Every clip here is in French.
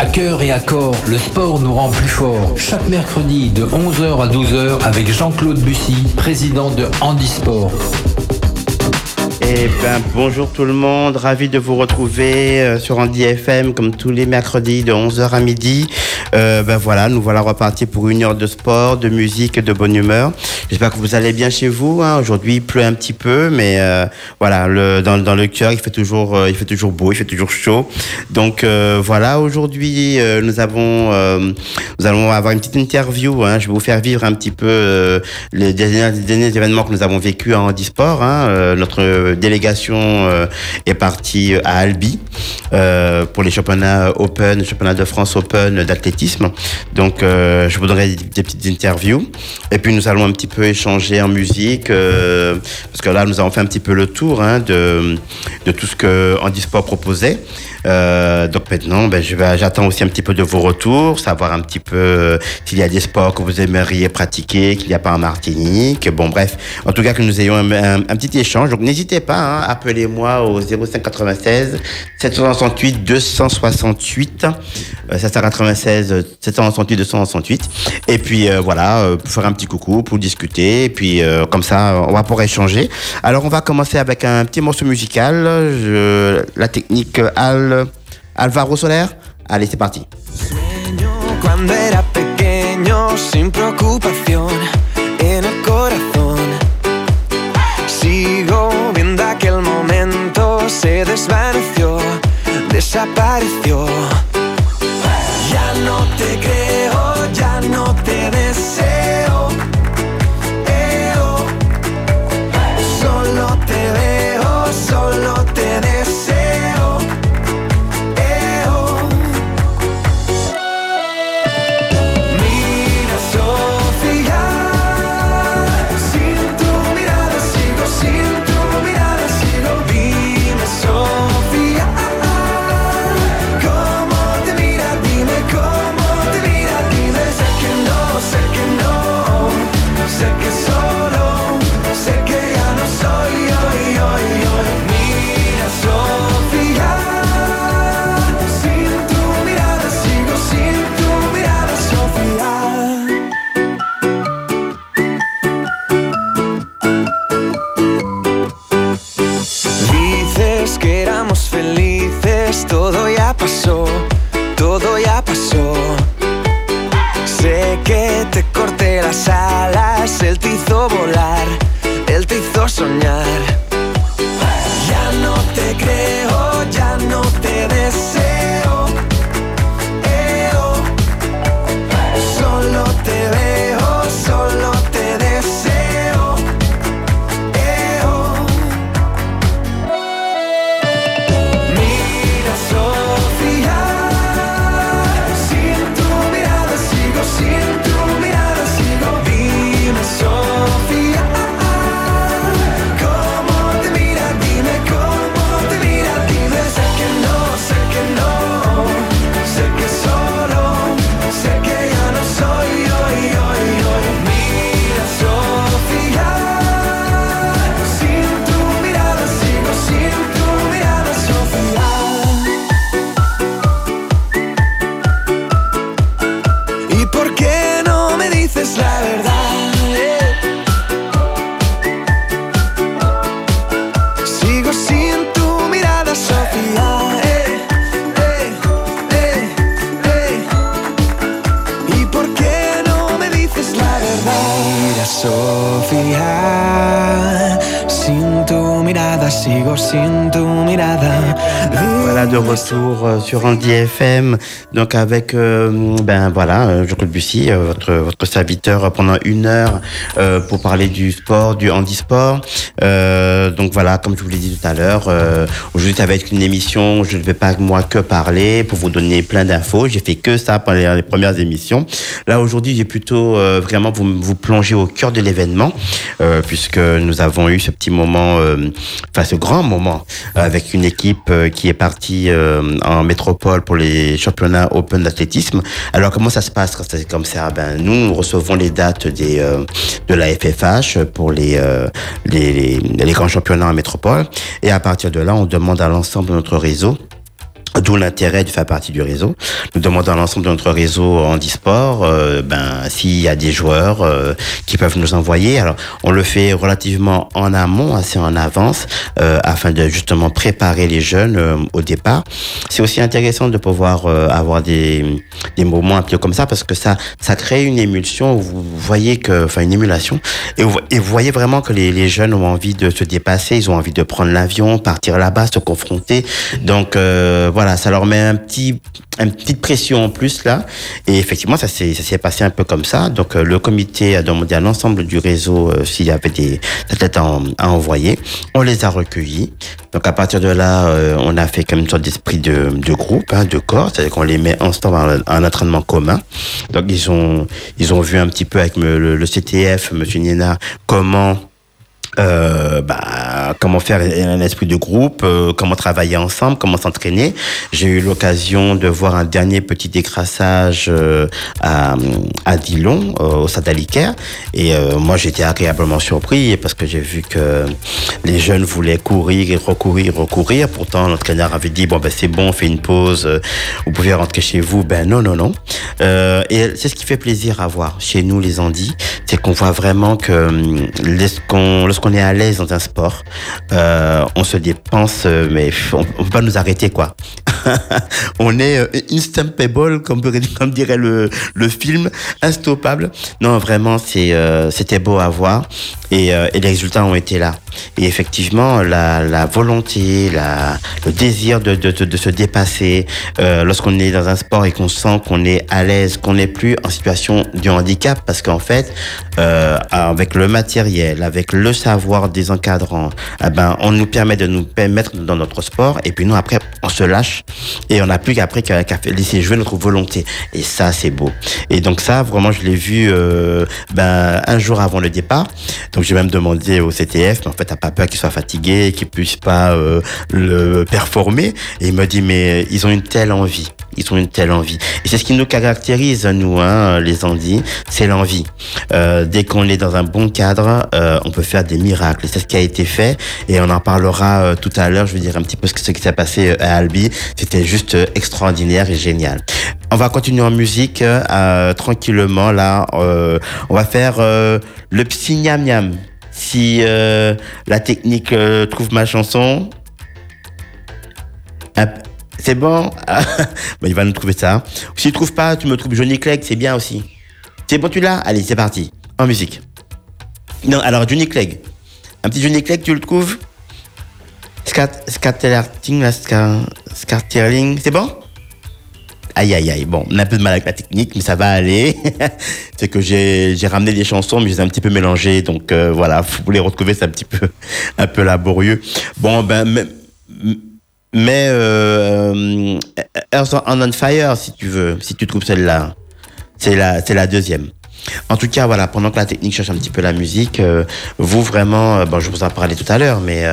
À cœur et à corps, le sport nous rend plus forts. Chaque mercredi de 11h à 12h avec Jean-Claude Bussy, président de Handisport. Eh ben, bonjour tout le monde, ravi de vous retrouver euh, sur Andy FM comme tous les mercredis de 11h à midi. Euh, ben voilà, nous voilà repartis pour une heure de sport, de musique et de bonne humeur. J'espère que vous allez bien chez vous. Hein. Aujourd'hui, il pleut un petit peu, mais euh, voilà, le, dans, dans le cœur, il fait toujours, euh, il fait toujours beau, il fait toujours chaud. Donc euh, voilà, aujourd'hui, euh, nous avons, nous allons avoir une petite interview. Hein. Je vais vous faire vivre un petit peu les derniers, les derniers événements que nous avons vécus en handisport. Hein. Notre délégation est partie à Albi pour les championnats Open, championnat de France Open d'athlétisme. Donc, euh, je vous donnerai des, petites interviews. Et puis, nous allons un petit peu échanger en musique, euh, parce que là, nous avons fait un petit peu le tour hein, de, tout ce que Handisport proposait. Euh, donc maintenant, ben, j'attends aussi un petit peu de vos retours, savoir un petit peu s'il y a des sports que vous aimeriez pratiquer, qu'il n'y a pas en Martinique. Bon, bref, en tout cas que nous ayons un, petit échange. Donc n'hésitez pas, hein, appelez-moi au 0596 768 268, euh, 796 768 268. Et puis euh, voilà, euh, pour faire un petit coucou, pour discuter, et puis euh, comme ça, on va pouvoir échanger. Alors on va commencer avec un petit morceau musical. La technique Al, Alvaro Soler. Allez, c'est parti. Aquel momento, se desvaneció, desapareció. Sur Andy FM, donc avec euh, ben voilà euh, Jean-Claude Bussy, euh, votre votre serviteur pendant une heure pour parler du sport, du handisport. Euh, donc voilà, comme je vous l'ai dit tout à l'heure, aujourd'hui ça va être une émission. Je ne vais pas moi que parler pour vous donner plein d'infos. J'ai fait que ça pendant les, premières émissions. Là aujourd'hui, j'ai plutôt vraiment vous vous plonger au cœur de l'événement puisque nous avons eu ce petit moment, enfin ce grand moment avec une équipe qui est partie en métropole pour les championnats Open d'athlétisme. Alors comment ça se passe quand c'est comme ça? Ben nous, nous recevons les dates euh, de la FFH pour euh, les, les les grands championnats en métropole et à partir de là, on demande à l'ensemble de notre réseau D'où l'intérêt de faire partie du réseau. Nous demandons à l'ensemble de notre réseau handisport, euh, ben s'il y a des joueurs euh, qui peuvent nous envoyer. Alors on le fait relativement en amont, assez en avance, euh, afin de justement préparer les jeunes euh, au départ. C'est aussi intéressant de pouvoir euh, avoir des, des moments un peu comme ça parce que ça ça crée une émulsion. Vous voyez que, enfin une émulation, et vous, et vous voyez vraiment que les, les jeunes ont envie de se dépasser, ils ont envie de prendre l'avion, partir là-bas, se confronter. Donc voilà, ça leur met un petit, une petite pression en plus là. Et effectivement, ça s'est, ça s'est passé un peu comme ça. Donc euh, le comité a demandé à l'ensemble du réseau euh, s'il y avait des athlètes à, à envoyer. On les a recueillis. Donc à partir de là, euh, on a fait comme une sorte d'esprit de, de groupe, hein, de corps, c'est-à-dire qu'on les met ensemble en, en entraînement commun. Donc ils ont, ils ont vu un petit peu avec le, le CTF, Monsieur Niena, comment euh, bah, comment faire un esprit de groupe, euh, comment travailler ensemble, comment s'entraîner. J'ai eu l'occasion de voir un dernier petit décrassage euh, à, à Dillon, euh, au Stade Alicaire. Et euh, moi, j'étais agréablement surpris parce que j'ai vu que les jeunes voulaient courir et recourir, recourir. Pourtant, l'entraîneur avait dit, bon, ben, c'est bon, on fait une pause, vous pouvez rentrer chez vous. Ben non, non, non. Et c'est ce qui fait plaisir à voir chez nous, les Andis, c'est qu'on voit vraiment que hum, lorsqu'on lorsqu'on est à l'aise dans un sport, euh, on se dépense, euh, mais on, on peut pas nous arrêter, quoi. on est euh, instoppable, comme, dirait le, film, instoppable. Non, vraiment, c'était beau à voir et, les résultats ont été là. Et effectivement, la, volonté, le désir de, de, se dépasser, lorsqu'on est dans un sport et qu'on sent qu'on est à l'aise, qu'on n'est plus en situation de handicap, parce qu'en fait, avec le matériel, avec le savoir des encadrants, eh ben, on nous permet de nous mettre dans notre sport, et puis nous, après, on se lâche, et on n'a plus qu'après qu'à laisser jouer notre volonté. Et ça, c'est beau. Et donc ça, vraiment, je l'ai vu euh, ben, un jour avant le départ. Donc j'ai même demandé au CTF, mais en fait, t'as pas peur qu'il soit fatigué, qu'il puisse pas euh, le performer. Et il me dit, mais ils ont une telle envie. Ils ont une telle envie. Et c'est ce qui nous caractérise, nous, hein, les Andis, c'est l'envie. Euh, dès qu'on est dans un bon cadre, euh, on peut faire des miracles. Et c'est ce qui a été fait. Et on en parlera euh, tout à l'heure. Je vais dire un petit peu ce, qui s'est passé euh, à Albi. C'était juste euh, extraordinaire et génial. On va continuer en musique tranquillement. Là, on va faire le psy niam niam. Si la technique trouve ma chanson, c'est bon? Ah, bah, il va nous trouver ça. S'il trouve pas, tu me trouves Johnny Clegg, c'est bien aussi. C'est bon, tu l'as? Allez, c'est parti. En musique. Non, alors Johnny Clegg. Un petit Johnny Clegg, tu le trouves Scat- Scatterling, Scatterling, c'est bon Aïe, aïe, aïe. Bon, on a un peu de mal avec la technique, mais ça va aller. c'est que j'ai ramené des chansons, mais je les ai un petit peu mélangées. Donc euh, voilà, vous les retrouver, c'est un petit peu, un peu laborieux. Bon, ben, mais, mais euh, Earth on, on Fire, si tu veux, si tu trouves celle-là. C'est la, c'est la deuxième. En tout cas, voilà, pendant que la technique cherche un petit peu la musique, euh, vous vraiment, euh, bon, je vous en parlais tout à l'heure, mais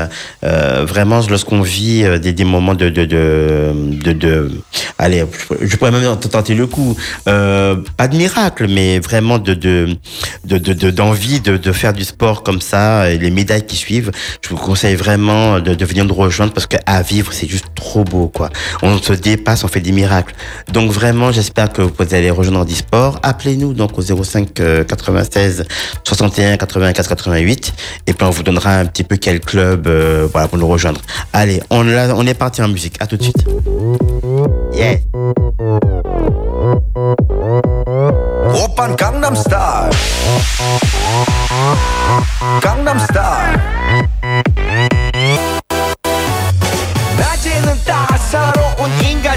euh, vraiment, lorsqu'on vit des, moments de, de, de, allez, je, pourrais même tenter le coup, pas de miracle, mais vraiment de, de, de, de, de- d'envie de, faire du sport comme ça, et les médailles qui suivent, je vous conseille vraiment de, venir nous rejoindre parce que à vivre, c'est juste trop beau, quoi. On se dépasse, on fait des miracles. Donc vraiment, j'espère que vous aller rejoindre Handisport. Appelez-nous donc au 05 euh, 96 61 84 88 et puis on vous donnera un petit peu quel club euh, voilà pour nous rejoindre. Allez, on, l'a- on est parti en musique. À tout de suite. Yeah. 오빤 강남스타일 강남스타일 낮에는 따사로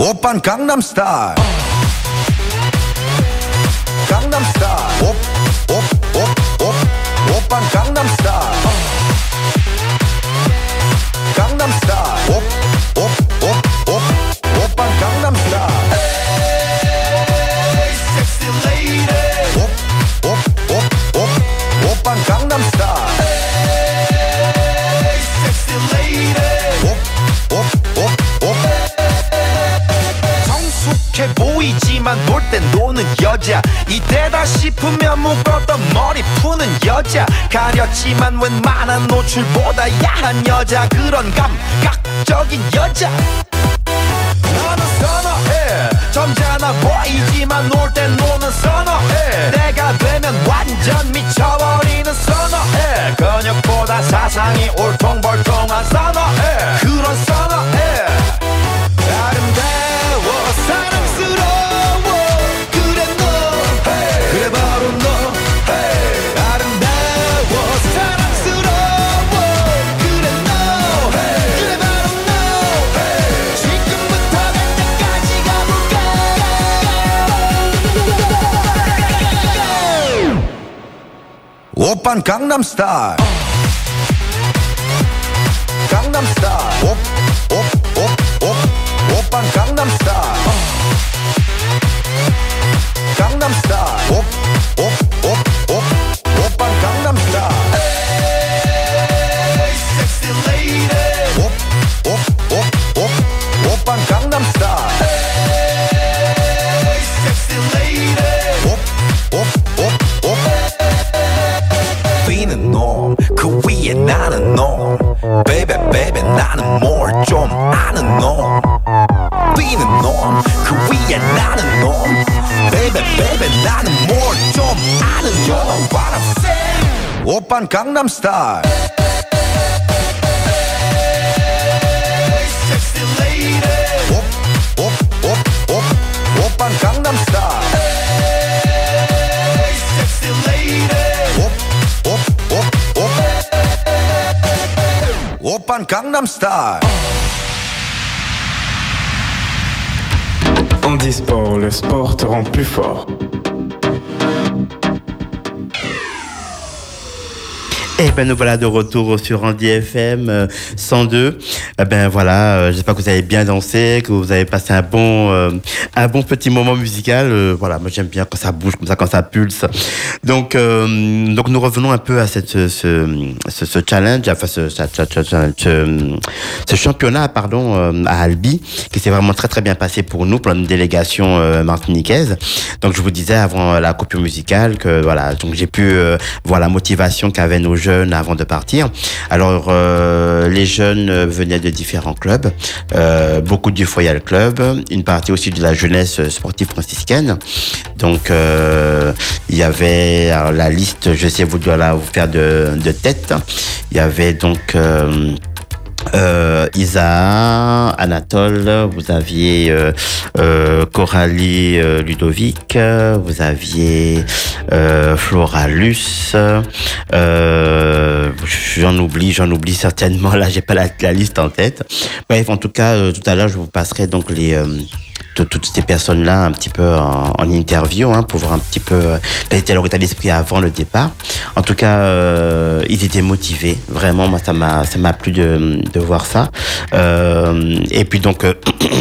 오빤 강남스타일 강남스타일 옵옵옵옵 오빤 강남스타일 강남스타일 땐 노는 여자. 이때다 싶으면 묶었던 머리 푸는 여자. 가렸지만 웬만한 노출보다 야한 여자. 그런 감각적인 여자. 나는 선어해. 점잖아 보이지만 놀땐 노는 선어해. 내가 되면 완전 미쳐버리는 선어해. 근육보다 사상이 울퉁불퉁한 선어해. 그런 선어해. 아름다워 사랑스러워 오빤 강남스타일 강남스타일 그 위에 나는 놈 Baby baby 나는 뭘 좀 아는 놈 You know what I'm saying 오빤 강남스타일 Sexy lady 옵옵옵옵 오빤 강남스타일 Handisport, le sport te rend plus fort. Et ben nous voilà de retour sur Andy FM euh, 102. Eh ben voilà, euh, j'espère que vous avez bien dansé, que vous avez passé un bon euh, un bon petit moment musical. Euh, voilà, moi j'aime bien quand ça bouge comme ça, quand ça pulse. Donc donc nous revenons un peu à cette ce challenge, enfin ce, ce, championnat pardon à Albi qui s'est vraiment très très bien passé pour nous pour une délégation martiniquaise. Donc je vous disais avant la coupure musicale que voilà, donc j'ai pu voir la motivation qu'avaient nos jeunes avant de partir. Alors euh, les jeunes venaient de différents clubs, euh, beaucoup du Foyal Club, une partie aussi de la jeunesse sportive franciscaine. Donc euh, il y avait la liste, je sais vous dois la vous faire de, de tête. Il y avait donc euh, Isa, Anatole, vous aviez euh, euh, Coralie euh, Ludovic, vous aviez Flora Luce, euh, j'en oublie, j'en oublie certainement, là j'ai pas la, la liste en tête. Bref, en tout cas, tout à l'heure je vous passerai donc les... toutes ces personnes-là un petit peu en, interview hein, pour voir un petit peu euh, quel était leur état d'esprit avant le départ. En tout cas, euh, ils étaient motivés. Vraiment, moi, ça m'a ça m'a plu de, de voir ça. Euh, et puis donc, euh,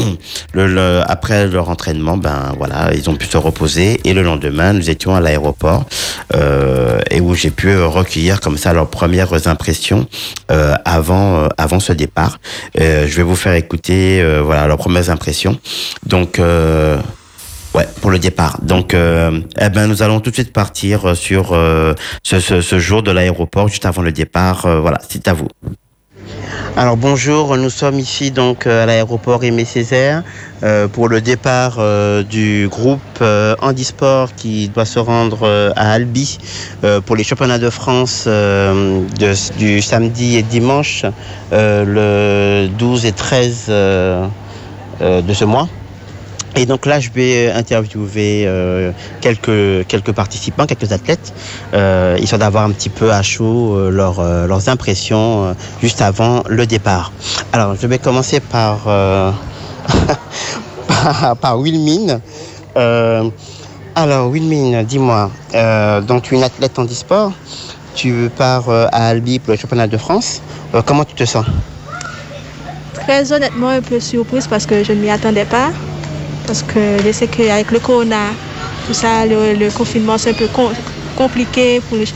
le, le- après leur entraînement, ben voilà, ils ont pu se reposer. Et le lendemain, nous étions à l'aéroport euh, j'ai pu euh, recueillir comme ça leurs premières impressions euh, avant euh, avant ce départ. Je vais vous faire écouter voilà leurs premières impressions. Donc Ouais, pour le départ. Donc, euh, eh ben, nous allons tout de suite partir sur euh, ce, ce, ce jour de l'aéroport, juste avant le départ. Euh, voilà, c'est à vous. Alors bonjour, nous sommes ici donc euh, à l'aéroport Aimé Césaire euh, pour le départ euh, du groupe euh, Handisport qui doit se rendre à Albi pour les championnats de France du samedi et dimanche le 12 et 13 euh, euh, de ce mois. Et donc là, je vais interviewer euh, quelques, quelques participants, quelques athlètes, euh, histoire d'avoir un petit peu à chaud euh, leur, euh, leurs impressions euh, juste avant le départ. Alors, je vais commencer par, euh, par Wilmine. Euh, alors, Wilmine, dis-moi, euh, donc tu es une athlète en e-sport, tu pars euh, à Albi pour le championnat de France. Euh, comment tu te sens? Très honnêtement, un peu surprise parce que je ne m'y attendais pas. Parce que je sais qu'avec le corona, tout ça, le, le confinement, c'est un peu com- compliqué pour les,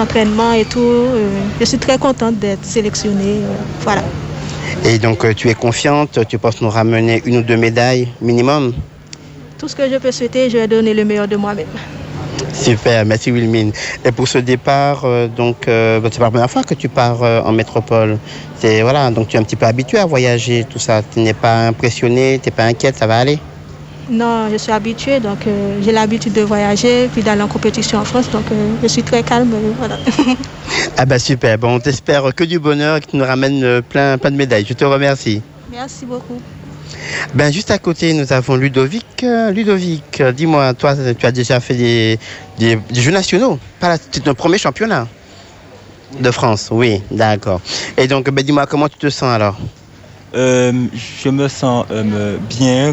entraînements et tout. Euh, je suis très contente d'être sélectionnée. euh, voilà. Et donc, euh, tu es confiante, tu penses nous ramener une ou deux médailles minimum? Tout ce que je peux souhaiter, je vais donner le meilleur de moi-même. Super, merci Wilmine. Et pour ce départ, euh, donc, euh, bah, c'est pas la première fois que tu pars euh, en métropole. C'est voilà, donc tu es un petit peu habitué à voyager, tout ça. Tu n'es pas impressionné, tu n'es pas inquiète, ça va aller? Non, je suis habituée, donc euh, j'ai l'habitude de voyager, puis d'aller en compétition en France, donc euh, je suis très calme. euh, voilà. Ah bah super, bon, on t'espère que du bonheur et que tu nous ramènes plein, plein de médailles. Je te remercie. Merci beaucoup. Ben, juste à côté, nous avons Ludovic. Ludovic, dis-moi, toi, tu as déjà fait des, des, des Jeux nationaux. C'est ton premier championnat de France, oui, d'accord. Et donc, ben, dis-moi, comment tu te sens alors? Euh, je me sens euh, bien,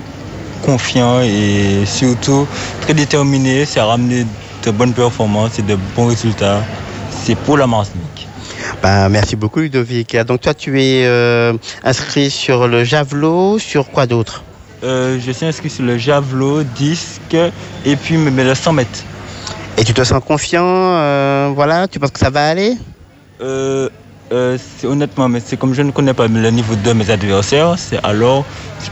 confiant et surtout très déterminé. C'est à ramener de bonnes performances et de bons résultats. C'est pour la Martinique. Ben, Merci beaucoup, Ludovic. Donc, toi, tu es euh, inscrit sur le javelot, sur quoi d'autre? Euh, je suis inscrit sur le javelot, disque et puis me le 100 mètres. Et tu te sens confiant euh, Voilà, tu penses que ça va aller? Euh, honnêtement, mais c'est comme je ne connais pas le niveau de mes adversaires, c'est alors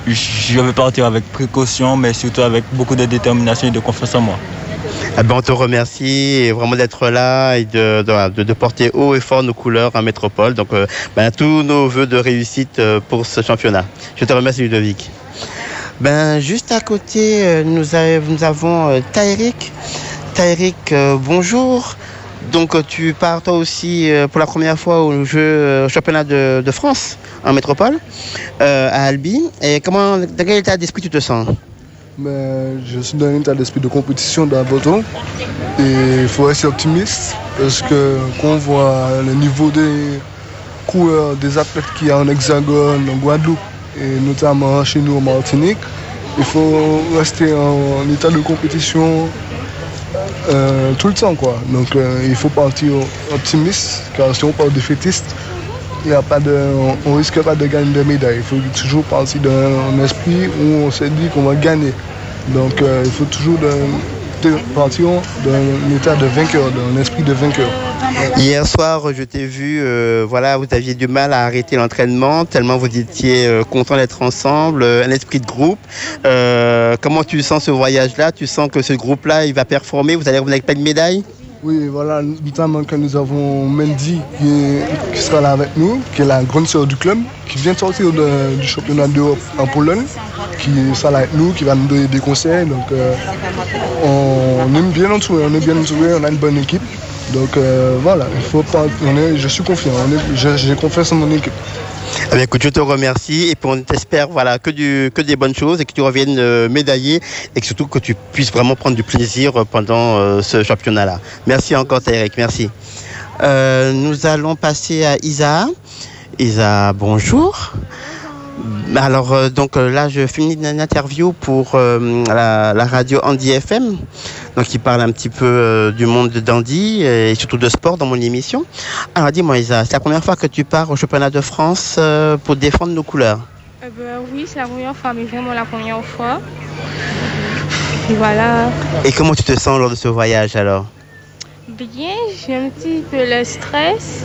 je vais partir avec précaution, mais surtout avec beaucoup de détermination et de confiance en moi. Eh ben, on te remercie vraiment d'être là et de, porter haut et fort nos couleurs en métropole. Donc, euh, ben, tous nos voeux de réussite euh, pour ce championnat. Je te remercie, Ludovic. Ben, juste à côté, nous, avons Taïrik. Taïrik, bonjour. Donc, euh, tu pars toi aussi euh, pour la première fois au jeu euh, au championnat de, France en métropole à Albi. Et comment, dans quel état d'esprit tu te sens? Mais je suis dans un état d'esprit de compétition d'abord. Et il faut rester optimiste parce que quand on voit le niveau des coureurs, des athlètes qu'il y a en Hexagone, en Guadeloupe et notamment chez nous en Martinique, il faut rester en état de compétition euh, tout le temps. Quoi. Donc euh, il faut partir optimiste car si on part défaitiste, y a pas de, on, on risque pas de gagner de médailles. Il faut toujours partir d'un esprit où on s'est dit qu'on va gagner. Donc euh, il faut toujours partir d'un état de vainqueur, d'un esprit de vainqueur. Hier soir, je t'ai vu, euh, voilà, vous aviez du mal à arrêter l'entraînement, tellement vous étiez euh, content d'être ensemble, euh, un esprit de groupe. Comment tu sens ce voyage-là? Tu sens que ce groupe-là, il va performer? Vous allez revenir avec plein de médailles Oui, voilà, notamment que nous avons Mendy qui, sera là avec nous, qui est la grande sœur du club, qui vient de sortir du championnat d'Europe en Pologne, qui sera là avec nous, qui va nous donner des conseils. Donc on est bien on est bien entouré, on a une bonne équipe. Donc euh, voilà, il faut pas, je suis confiant, j'ai confiance en mon équipe. Eh bien, écoute, je te remercie et on t'espère voilà, que, des bonnes choses et que tu reviennes euh, médaillé et que surtout que tu puisses vraiment prendre du plaisir euh, pendant euh, ce championnat-là. Merci encore, Eric, merci. Nous allons passer à Isa. Isa, bonjour. Alors, euh, donc euh, là, je finis une interview pour euh, la, la radio Andy FM, donc qui parle un petit peu du monde de Dandy et surtout de sport dans mon émission. Alors, dis-moi, Isa, c'est la première fois que tu pars au championnat de France pour défendre nos couleurs? Ben oui, c'est la première fois, mais vraiment la première fois. Et voilà. Et comment tu te sens lors de ce voyage alors? Bien, j'ai un petit peu le stress,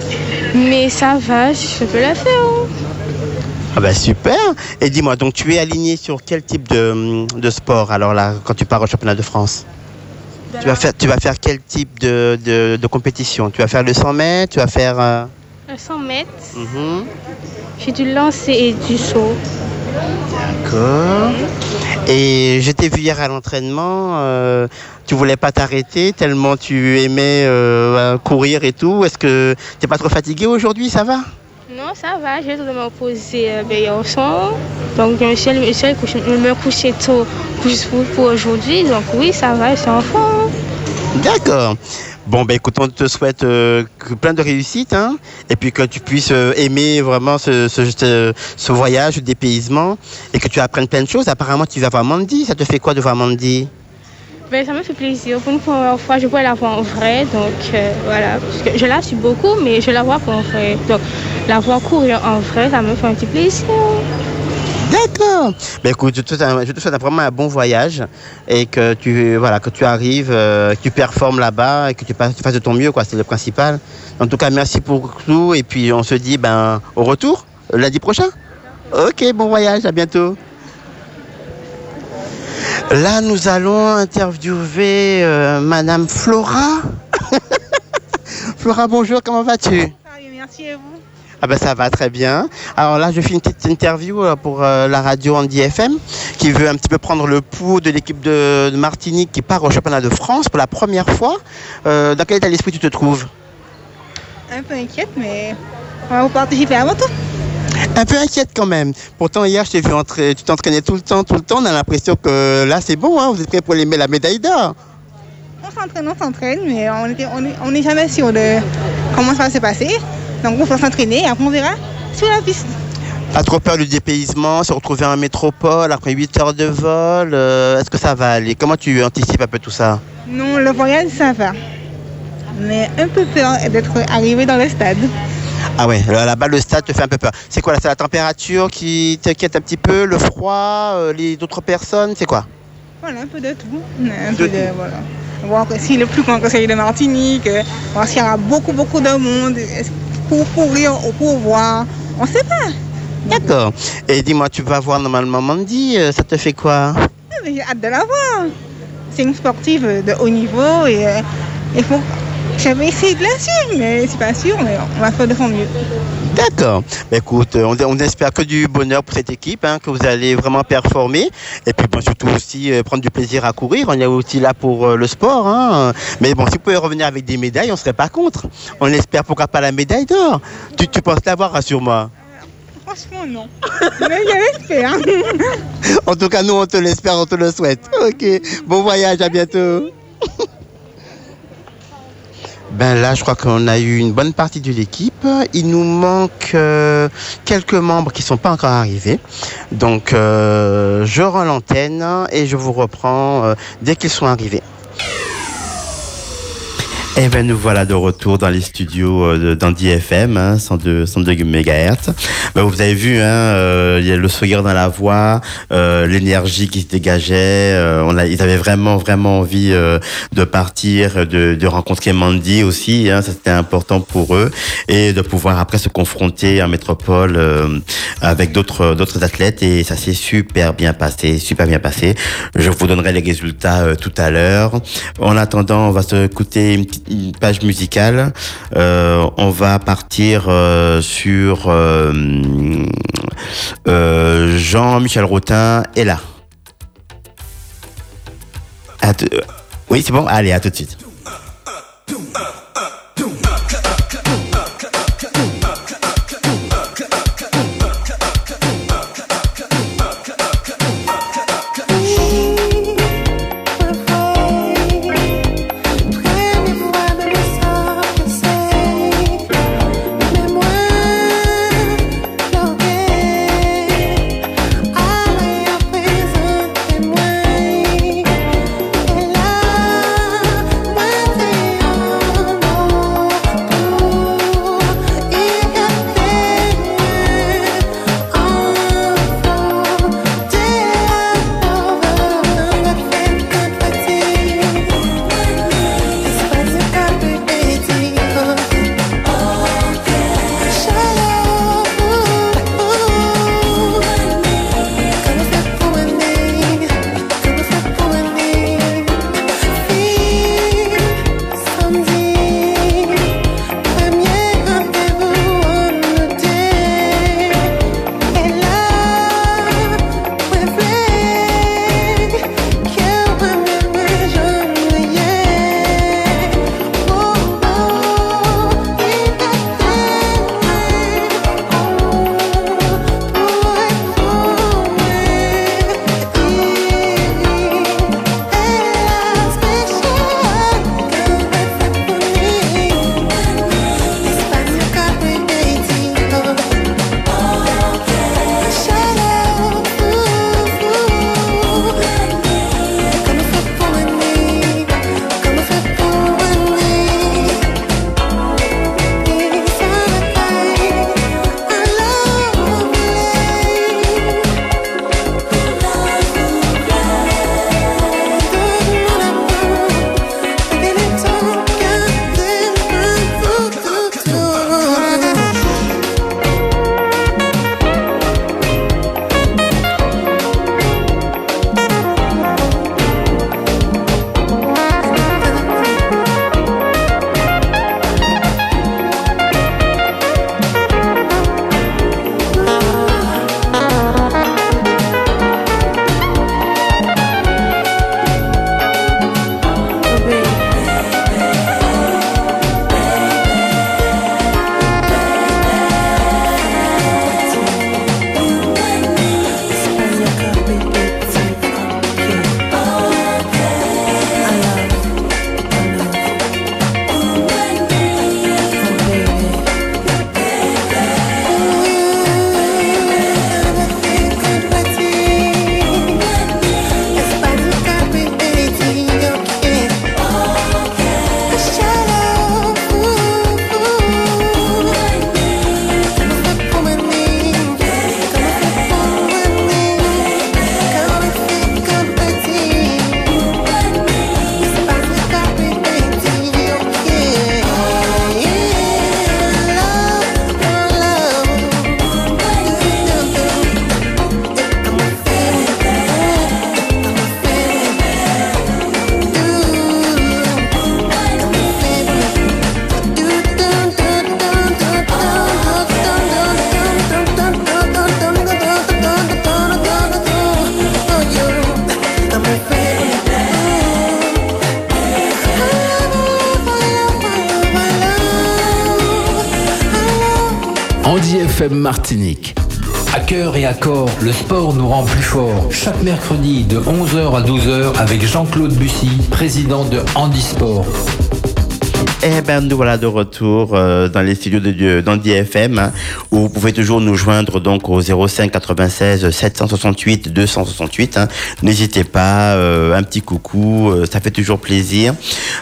mais ça va, je peux le faire. Ah bah super Et dis-moi, donc tu es aligné sur quel type de, de sport alors là, quand tu pars au championnat de France? Tu vas, faire, tu vas faire quel type de, de, de compétition? Tu vas faire le 100 mètres Tu vas faire... euh, Le 100 mètres, mhm. j'ai du lancer et du saut. D'accord. Et je t'ai vu hier à l'entraînement, euh, tu voulais pas t'arrêter tellement tu aimais euh, courir et tout. Est-ce que t'es pas trop fatigué aujourd'hui, ça va? Non, ça va, j'ai me reposer euh, ben, hier soir. Donc, je me suis, je me coucher tôt pour, aujourd'hui. Donc, oui, ça va, c'est en. D'accord. Bon, ben écoute, on te souhaite euh, plein de réussite, hein, et puis que tu puisses euh, aimer vraiment ce, ce, ce- ce voyage, ce dépaysement, et que tu apprennes plein de choses. Apparemment, tu vas voir Mandy. Ça te fait quoi de voir Mandy? Ben, ça me fait plaisir. Pour une première fois, je vois la voir en vrai. Donc euh, voilà, parce que je la suis beaucoup, mais je la vois pas en vrai. Donc la voir courir en vrai, ça me fait un petit plaisir. D'accord. Ben écoute, je te, souhaite vraiment un bon voyage et que tu voilà que tu arrives, euh, que tu performes là-bas et que tu, tu fasses de ton mieux, quoi. C'est le principal. En tout cas, merci pour tout et puis on se dit ben au retour lundi prochain. Ok, bon voyage, à bientôt. Là, nous allons interviewer euh, Madame Flora. Flora, bonjour, comment vas-tu? Merci et vous? Ah ben ça va très bien. Alors là, je fais une petite interview euh, pour euh, la radio Andy FM qui veut un petit peu prendre le pouls de l'équipe de, de Martinique qui part au championnat de France pour la première fois. Euh, dans quel état d'esprit tu te trouves? Un peu inquiète, mais on va vous participer à votre tour. Un peu inquiète quand même. Pourtant hier, je t'ai vu entrer, tu t'entraînais tout le temps, tout le temps. On a l'impression que là, c'est bon, hein, vous êtes prêts pour les, la médaille d'or. On s'entraîne, on s'entraîne, mais on n'est on est, on est jamais sûr de comment ça va se passer. Donc on faut s'entraîner et après on verra sur la piste. Pas trop peur du dépaysement, se retrouver en métropole après 8 heures de vol. euh, Est-ce que ça va aller? Comment tu anticipes un peu tout ça? Non, le voyage, ça va. Mais un peu peur d'être arrivé dans le stade. Ah ouais, là- là-bas le stade te fait un peu peur. C'est quoi là C'est la température qui t'inquiète un petit peu, le froid, euh, les d'autres personnes, c'est quoi? Voilà, un peu de tout. Un peu de, voilà. Voir si le plus grand conseil de Martinique, voir s'il y aura beaucoup, beaucoup de monde, pour courir ou pour voir, on ne sait pas. D'accord. Et dis-moi, tu vas voir normalement Mandy, euh, ça te fait quoi? Ah, J'ai hâte de la voir. C'est une sportive de haut niveau et euh, il faut. Je vais essayer de la suivre, mais c'est pas sûr, mais on va faire de son mieux. D'accord. Bah, écoute, euh, on, on espère que du bonheur pour cette équipe, hein, que vous allez vraiment performer. Et puis bon, surtout aussi euh, prendre du plaisir à courir. On est aussi là pour euh, le sport. hein. Mais bon, si vous pouvez revenir avec des médailles, on serait pas contre. On espère pourquoi pas la médaille d'or. Tu, tu penses l'avoir, rassure-moi. Franchement, non. mais je l'espère. En tout cas, nous, on te l'espère, on te le souhaite. Ok. Bon voyage, à bientôt. Ben là, je crois qu'on a eu une bonne partie de l'équipe. Il nous manque euh, quelques membres qui sont pas encore arrivés. Donc, euh, je rends l'antenne et je vous reprends euh, dès qu'ils sont arrivés. Eh ben nous voilà de retour dans les studios euh, d'Andy FM, hein, 102, 102 MHz. Ben, vous avez vu, hein, euh, il y a le sourire dans la voix, euh, l'énergie qui se dégageait. euh, on a, ils avaient vraiment, vraiment envie euh, de partir, de, de rencontrer Mandy aussi. Hein, ça c'était important pour eux et de pouvoir après se confronter en métropole euh, avec d'autres d'autres athlètes et ça s'est super bien passé, super bien passé. Je vous donnerai les résultats tout à l'heure. En attendant, on va se écouter une, petite- page musicale. Euh, on va partir euh, sur euh, Jean-Michel Routin est là. Oui, c'est bon. Allez, à tout de suite. Martinique. À cœur et à corps, le sport nous rend plus forts. Chaque mercredi de 11h à 12h avec Jean-Claude Bussy, président de Handisport. Eh ben nous voilà de retour euh, dans les studios de, de d'Andy FM hein, où vous pouvez toujours nous joindre donc au 05 96 768 268. hein. N'hésitez pas, euh, un petit coucou, euh, ça fait toujours plaisir.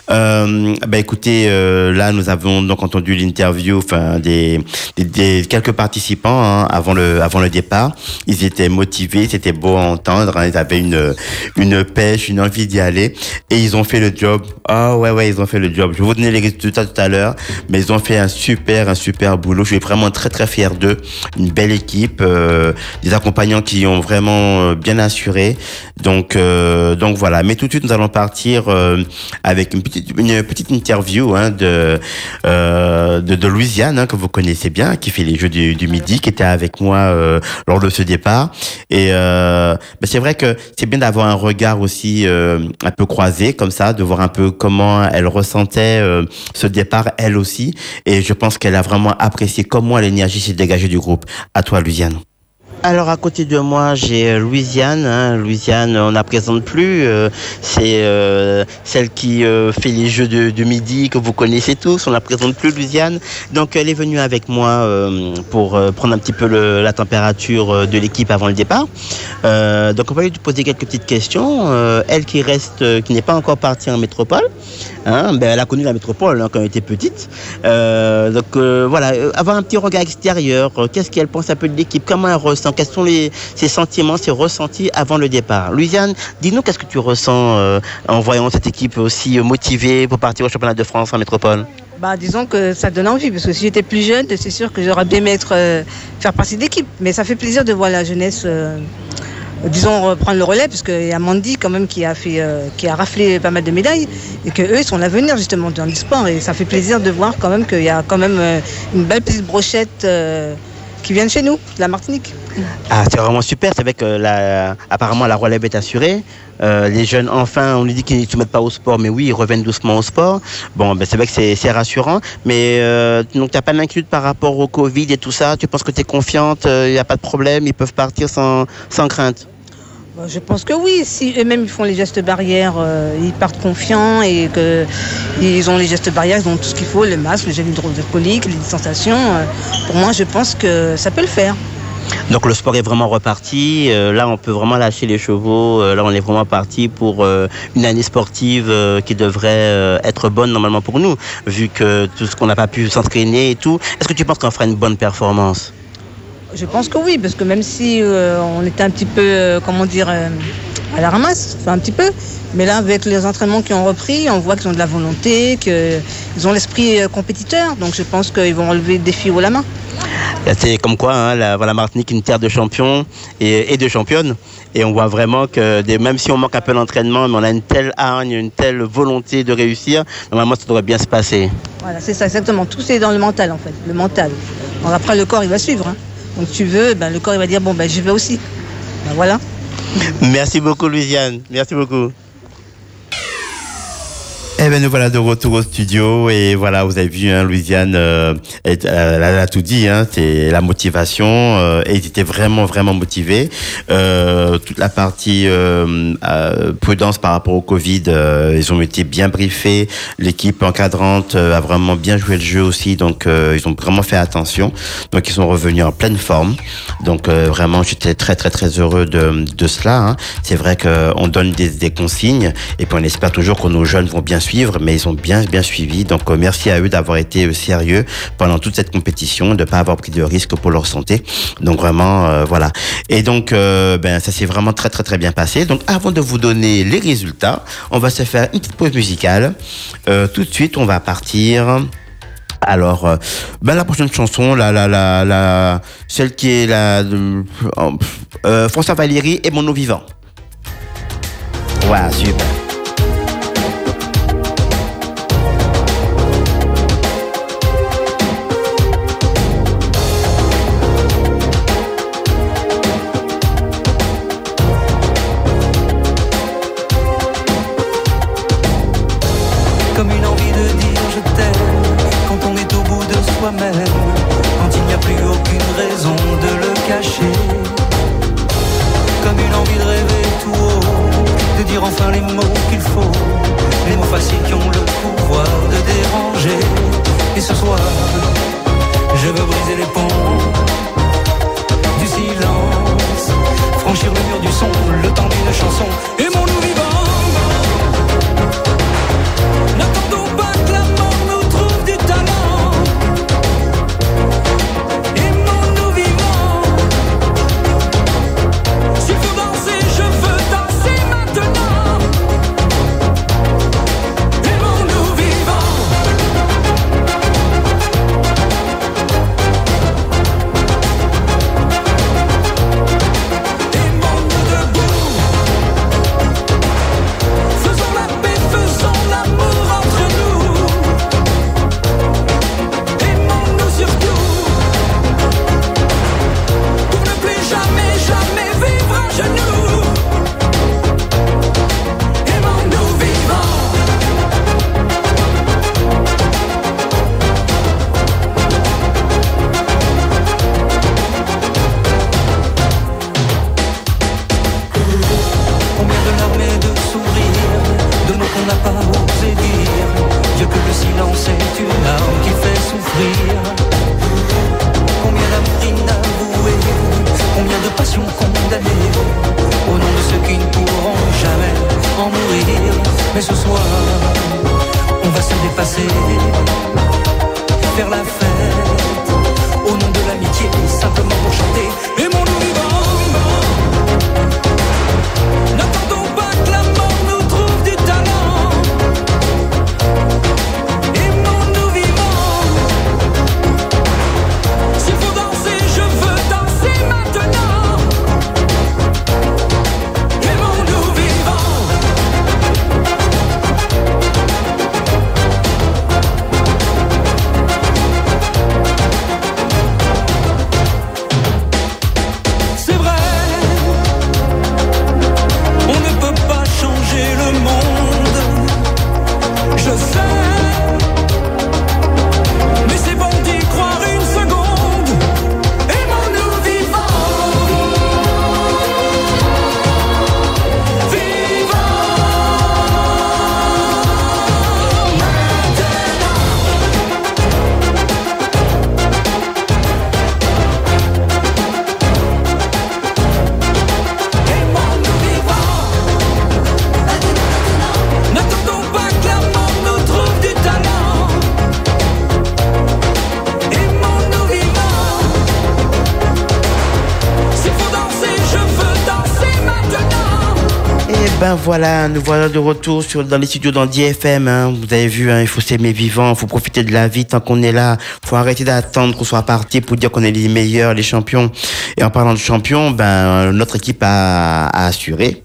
Ben écoutez, là nous avons donc entendu l'interview, enfin des, des, des- quelques participants hein, avant le avant le départ. Ils étaient motivés, c'était beau à entendre. hein, ils avaient une une pêche, une envie d'y aller et ils ont fait le job. Ah ouais ouais, ils ont fait le job. Je vous donner les résultats tout à l'heure, mais ils ont fait un super un super boulot. Je suis vraiment très très fier d'eux. Une belle équipe, euh, des accompagnants qui ont vraiment euh, bien assuré. Donc euh, donc voilà. Mais tout de suite nous allons partir euh, avec une petite une petite interview hein, de, euh, de de Louisiane hein, que vous connaissez bien, qui fait les Jeux du, du midi, qui était avec moi euh, lors de ce départ. Et ben, c'est vrai que c'est bien d'avoir un regard aussi un peu croisé comme ça, de voir un peu comment elle ressentait euh, ce départ elle aussi. Et je pense qu'elle a vraiment apprécié comme moi l'énergie s'est dégagée du groupe. À toi, Louisiane. Alors à côté de moi j'ai euh, Louisiane. Hein. Louisiane on la présente plus. euh, c'est euh, celle qui fait les jeux de, midi que vous connaissez tous. On la présente plus Louisiane. Donc elle est venue avec moi pour prendre un petit peu la température de l'équipe avant le départ. Donc on va lui poser quelques petites questions. Elle qui reste, qui n'est pas encore partie en métropole. Hein, ben, elle a connu la métropole hein, quand elle était petite. Donc voilà, avoir un petit regard extérieur. Qu'est-ce qu'elle pense un peu de l'équipe Comment elle ressent Quels sont les, ses sentiments, ses ressentis avant le départ Louisiane, dis-nous qu'est-ce que tu ressens euh, en voyant cette équipe aussi motivée pour partir au championnat de France en métropole? Bah, disons que ça donne envie, parce que si j'étais plus jeune, c'est sûr que j'aurais bien aimé euh, faire partie d'équipe. Mais ça fait plaisir de voir la jeunesse, euh, disons, reprendre le relais, parce qu'il y a Mandy quand même qui a, fait, qui a raflé pas mal de médailles, et qu'eux, ils sont l'avenir justement dans le sport. Et ça fait plaisir de voir quand même qu'il y a quand même une belle petite brochette qui vient de chez nous, de la Martinique. Ah, c'est vraiment super. C'est vrai que la, apparemment la relève est assurée. Euh, les jeunes, enfin, on nous dit qu'ils ne se mettent pas au sport, mais oui, ils reviennent doucement au sport. Bon, ben, c'est vrai que c'est rassurant. Mais euh, donc, tu n'as pas d'inquiétude par rapport au Covid et tout ça? Tu penses que tu es confiante, il n'y a pas de problème, ils peuvent partir sans crainte? Bah, Je pense que oui, si eux-mêmes ils font les gestes barrières, euh, ils partent confiants et qu'ils ont les gestes barrières, ils ont tout ce qu'il faut, le masque, le gel hydroalcoolique, les distanciations. euh, pour moi, je pense que ça peut le faire. Donc le sport est vraiment reparti. Euh, là, on peut vraiment lâcher les chevaux. Là, on est vraiment parti pour une année sportive qui devrait être bonne normalement pour nous, vu que tout ce qu'on n'a pas pu s'entraîner et tout. Est-ce que tu penses qu'on fera une bonne performance? Je pense que oui, parce que même si euh, on était un petit peu, euh, comment dire, euh, à la ramasse, enfin un petit peu, mais là, avec les entraînements qui ont repris, on voit qu'ils ont de la volonté, qu'ils ont l'esprit compétiteur, donc je pense qu'ils vont relever le défi haut la main. C'est comme quoi, hein, la, voilà, Martinique, une terre de champions et, et de championnes. Et on voit vraiment que des- même si on manque un peu d'entraînement, mais on a une telle hargne, une telle volonté de réussir, normalement ça devrait bien se passer. Voilà, c'est ça, exactement. Tout c'est dans le mental, en fait, le mental. Alors après, le corps, il va suivre. hein. Donc tu veux, ben, le corps, il va dire, bon, ben, je vais aussi. Ben, voilà. Merci beaucoup, Louisiane. Merci beaucoup. Eh ben nous voilà de retour au studio et voilà vous avez vu hein, Louisiane euh, elle, elle a tout dit hein, c'est la motivation euh, et ils étaient vraiment vraiment motivés. Euh, toute la partie euh, euh, prudence par rapport au Covid euh, ils ont été bien briefés. L'équipe encadrante euh, a vraiment bien joué le jeu aussi donc euh, ils ont vraiment fait attention. Donc ils sont revenus en pleine forme. Donc euh, vraiment j'étais très très très heureux de, de cela hein. c'est vrai qu'on donne des, des consignes et puis on espère toujours que nos jeunes vont bien suivre mais ils ont bien bien suivi. Donc euh, merci à eux d'avoir été euh, sérieux pendant toute cette compétition de pas avoir pris de risques pour leur santé. Donc vraiment euh, voilà. Et donc ben ça s'est vraiment très très très bien passé. Donc avant de vous donner les résultats on va se faire une petite pause musicale. Tout de suite on va partir. Alors, ben la prochaine chanson, la, la, la, la, celle qui est la, François Valéry et Mon eau vivant. Voilà, super. Mais ce soir, on va se dépasser, faire la fête, voilà, nous voilà de retour dans les studios d'Andy FM. Hein. Vous avez vu, hein, il faut s'aimer vivant, il faut profiter de la vie tant qu'on est là. Il faut arrêter d'attendre qu'on soit parti pour dire qu'on est les meilleurs, les champions. Et en parlant de champions, ben notre équipe a, a assuré.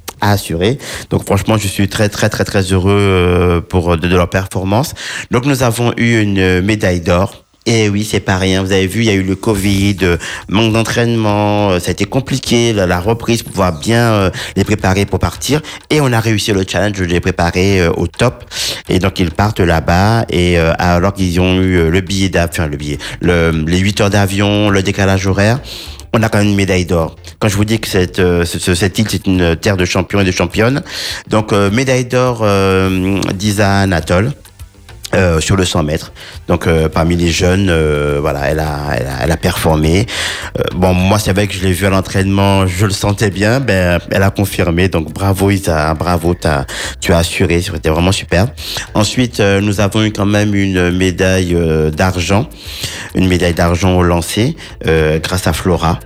Donc franchement, je suis très très très très heureux euh, pour de, de leur performance. Donc nous avons eu une médaille d'or. Et oui, c'est pas rien. Vous avez vu, il y a eu le Covid, euh, manque d'entraînement, euh, ça a été compliqué, la, la reprise pour pouvoir bien euh, les préparer pour partir. Et on a réussi le challenge de les préparer au top. Et donc ils partent là-bas et alors qu'ils ont eu le billet d'avion, enfin le billet, le, les 8 heures d'avion, le décalage horaire. On a quand même une médaille d'or. Quand je vous dis que cette, ce- ce- cette île, c'est une terre de champions et de championnes. Donc, médaille d'or euh, d'Isa Anatole. Euh, sur le 100 mètres. Donc euh, parmi les jeunes, euh, voilà, elle a, elle a, performé. Euh, bon, moi c'est vrai que je l'ai vu à l'entraînement, je le sentais bien. Ben, elle a confirmé. Donc bravo Isa, bravo, t'as, tu as assuré, c'était vraiment super. Ensuite, nous avons eu quand même une médaille d'argent, une médaille d'argent au lancer, grâce à Flora.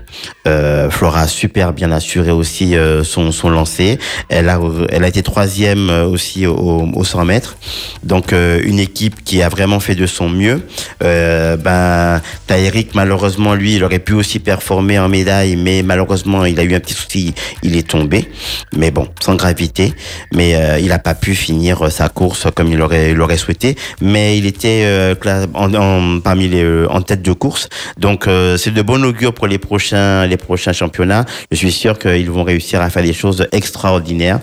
Euh, Flora a super bien assuré aussi euh, son, son lancer. Elle a, elle a été troisième euh, aussi au, au 100 mètres. Donc une équipe qui a vraiment fait de son mieux. Euh, ben, Eric malheureusement lui, il aurait pu aussi performer en médaille, mais malheureusement il a eu un petit souci, il est tombé. Mais bon, sans gravité. Mais il a pas pu finir sa course comme il aurait, il aurait souhaité. Mais il était en, en- parmi les en tête de course. Donc c'est de bon augure pour les prochains les prochains championnats. Je suis sûr qu'ils vont réussir à faire des choses extraordinaires.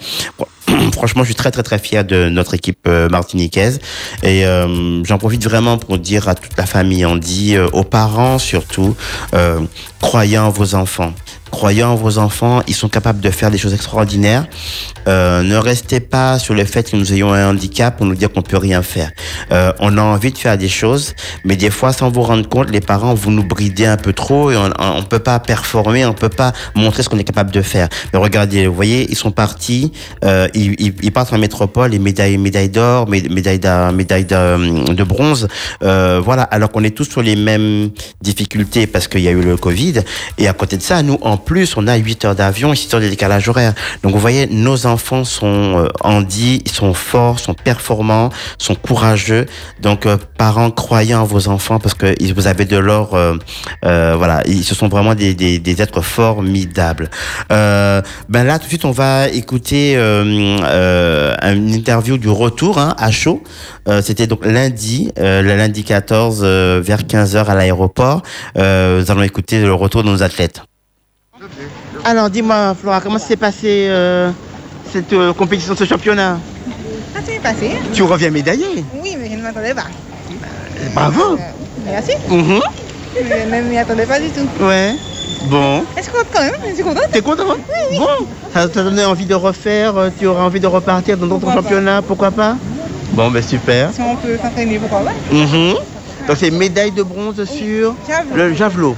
Franchement, je suis très très très fier de notre équipe euh, martiniquaise et euh, j'en profite vraiment pour dire à toute la famille Andy, euh, aux parents surtout, euh, croyez en vos enfants. Croyez en vos enfants, ils sont capables de faire des choses extraordinaires. Euh, ne restez pas sur le fait que nous ayons un handicap pour nous dire qu'on peut rien faire. Euh, on a envie de faire des choses, mais des fois, sans vous rendre compte, les parents, vous nous bridez un peu trop et on ne peut pas performer, on peut pas montrer ce qu'on est capable de faire. Mais regardez, vous voyez, ils sont partis, euh, ils, ils, ils partent en métropole, les médailles, médailles d'or, mé- médailles de, médailles de bronze, euh, voilà. Alors qu'on est tous sur les mêmes difficultés parce qu'il y a eu le Covid. Et à côté de ça, nous, en plus, on a 8 heures d'avion et 6 heures de décalage horaire. Donc, vous voyez, nos enfants sont euh, handi, ils sont forts, sont performants, sont courageux. Donc, euh, parents, croyez en vos enfants parce que vous avez de l'or. euh, voilà, ils ce sont vraiment des, des, des êtres formidables. Ben là, tout de suite, on va écouter une interview du retour hein, à chaud. Euh, C'était donc lundi, euh, le lundi 14 euh, vers 15h à l'aéroport. Nous allons écouter le retour de nos athlètes. Alors, dis-moi, Flora, comment s'est passé euh, cette euh, compétition, ce championnat? Ça s'est passé Tu reviens médaillé. Oui, mais je ne m'attendais pas. Bravo. Merci. Mhm. Je ne m'y attendais pas du tout. Ouais. Bon. Est-ce qu'on quand même Je suis contente. T'es content Bon. Ça t'a donné envie de refaire euh, Tu auras envie de repartir dans d'autres Pourquoi pas? championnats Pourquoi pas? Bon, ben super. Si on peut s'entraîner, pourquoi pas? Mhm. Donc c'est médaille de bronze sur Javelot. le javelot.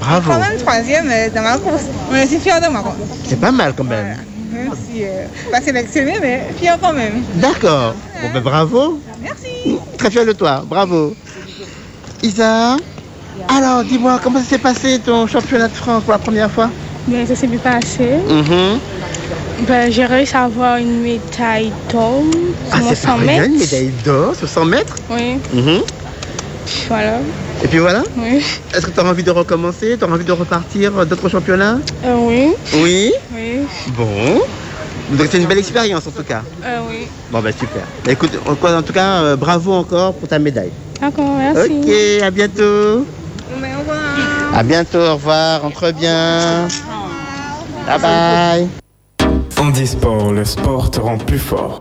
Bravo. Quand même troisième euh, dans ma course. Mais je suis fière de moi. quoi. C'est pas mal quand même. Même si euh, pas sélectionnée, mais fière quand même. D'accord. Bon ben bravo. Merci. Très fier de toi. Bravo. Isa, alors dis-moi comment ça s'est passé ton championnat de France pour la première fois? Ben, ça s'est bien passé. Mhm. Ben, j'ai réussi à avoir une médaille d'or Ah, sur pas 100 rien, mètres. une médaille d'or sur 100 mètres? Oui, Mhm. Voilà. Et puis voilà Oui. Est-ce que tu as envie de recommencer? Tu as envie de repartir d'autres championnats? Euh, oui. Oui? Oui. Bon. Donc c'est une belle expérience en tout cas. Euh, oui. Bon ben super. Écoute, en tout cas, euh, bravo encore pour ta médaille. D'accord, merci. Ok, à bientôt. Mais au revoir. À bientôt, au revoir, rentre bien. Bye bye. Handisport, le sport te rend plus fort.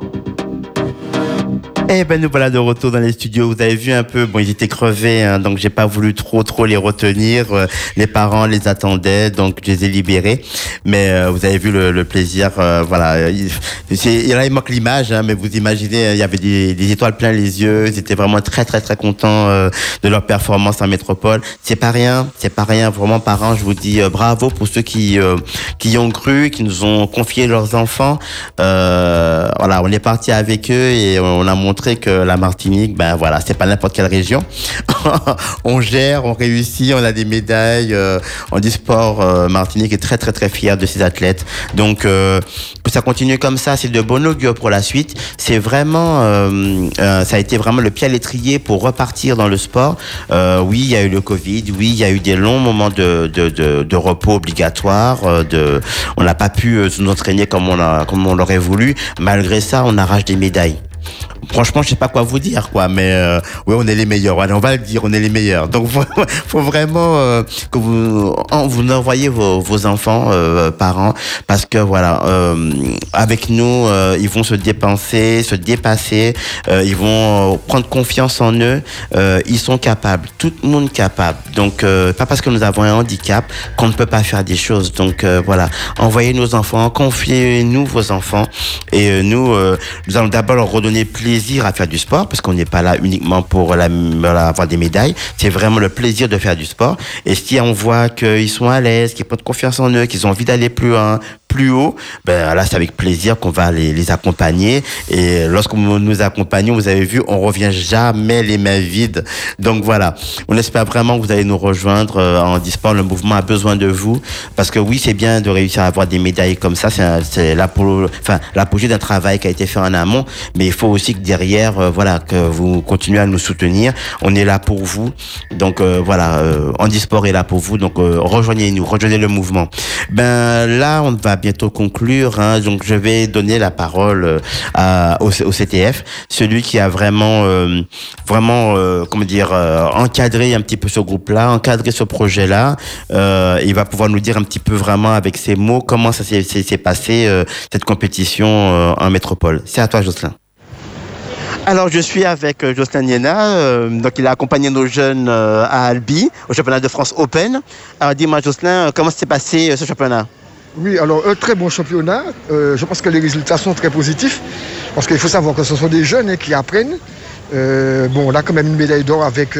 Eh ben nous voilà de retour dans les studios. Vous avez vu un peu, bon ils étaient crevés, hein, donc j'ai pas voulu trop trop les retenir. Euh, Les parents les attendaient, donc je les ai libérés. Mais euh, vous avez vu le, le plaisir, euh, voilà. Il, là il manque l'image, hein, mais vous imaginez, il y avait des, étoiles plein les yeux. Ils étaient vraiment très très très contents euh, de leur performance en métropole. C'est pas rien, c'est pas rien. Vraiment parents, je vous dis euh, bravo pour ceux qui qui ont cru, qui nous ont confié leurs enfants. Voilà, on est parti avec eux et on a montré que la Martinique, ben voilà, c'est pas n'importe quelle région. on gère, on réussit, on a des médailles. Euh, on dit sport euh, Martinique est très très très fier de ses athlètes. Donc euh, que ça continue comme ça, c'est de bon augure pour la suite. C'est vraiment, euh, euh, ça a été vraiment le pied à l'étrier pour repartir dans le sport. Oui, il y a eu le Covid, oui, il y a eu des longs moments de, de, repos obligatoire. on n'a pas pu nous entraîner comme on, a, comme on l'aurait voulu. Malgré ça, on arrache des médailles. Franchement, je sais pas quoi vous dire, quoi, mais euh, oui, on est les meilleurs. Allez, on va le dire, on est les meilleurs. Donc, faut, faut vraiment euh, que vous en- vous envoyez vos, vos enfants, euh, parents, parce que voilà, euh, avec nous, euh, ils vont se dépenser, se dépasser, euh, ils vont prendre confiance en eux. ils sont capables, tout le monde capable. Donc, pas parce que nous avons un handicap qu'on ne peut pas faire des choses. Donc, voilà, envoyez nos enfants, confiez-nous vos enfants, et nous, nous allons d'abord leur redonner plaisir à faire du sport, parce qu'on n'est pas là uniquement pour la, avoir des médailles. C'est vraiment le plaisir de faire du sport. Et si on voit qu'ils sont à l'aise, qu'ils prennent confiance en eux, qu'ils ont envie d'aller plus loin, plus haut, ben là c'est avec plaisir qu'on va les, les accompagner. Et lorsque nous nous accompagnons, vous avez vu, on revient jamais les mains vides. Donc voilà, on espère vraiment que vous allez nous rejoindre euh, en Handisport. Le mouvement a besoin de vous parce que oui, c'est bien de réussir à avoir des médailles comme ça. C'est l'apolo- enfin, l'apogée d'un travail qui a été fait en amont, mais il faut aussi que derrière, euh, voilà, que vous continuez à nous soutenir. On est là pour vous. Donc euh, voilà, euh, Handisport est là pour vous. Donc euh, rejoignez-nous, rejoignez le mouvement. Ben là, on va bientôt conclure. hein. donc je vais donner la parole euh, au, au CTF, celui qui a vraiment, euh, vraiment, euh, comment dire, euh, encadré un petit peu ce groupe-là, encadré ce projet-là. Euh, il va pouvoir nous dire un petit peu vraiment avec ses mots comment ça s'est passé euh, cette compétition euh, en métropole. C'est à toi, Jocelyn. Alors, je suis avec euh, Jocelyn Niena. euh, donc, il a accompagné nos jeunes euh, à Albi, au championnat de France Open. Alors, dis-moi, Jocelyn, comment s'est passé ce championnat? Oui, alors un très bon championnat. Je pense que les résultats sont très positifs. Parce qu'il faut savoir que ce sont des jeunes hein, qui apprennent. Bon, on a quand même une médaille d'or avec.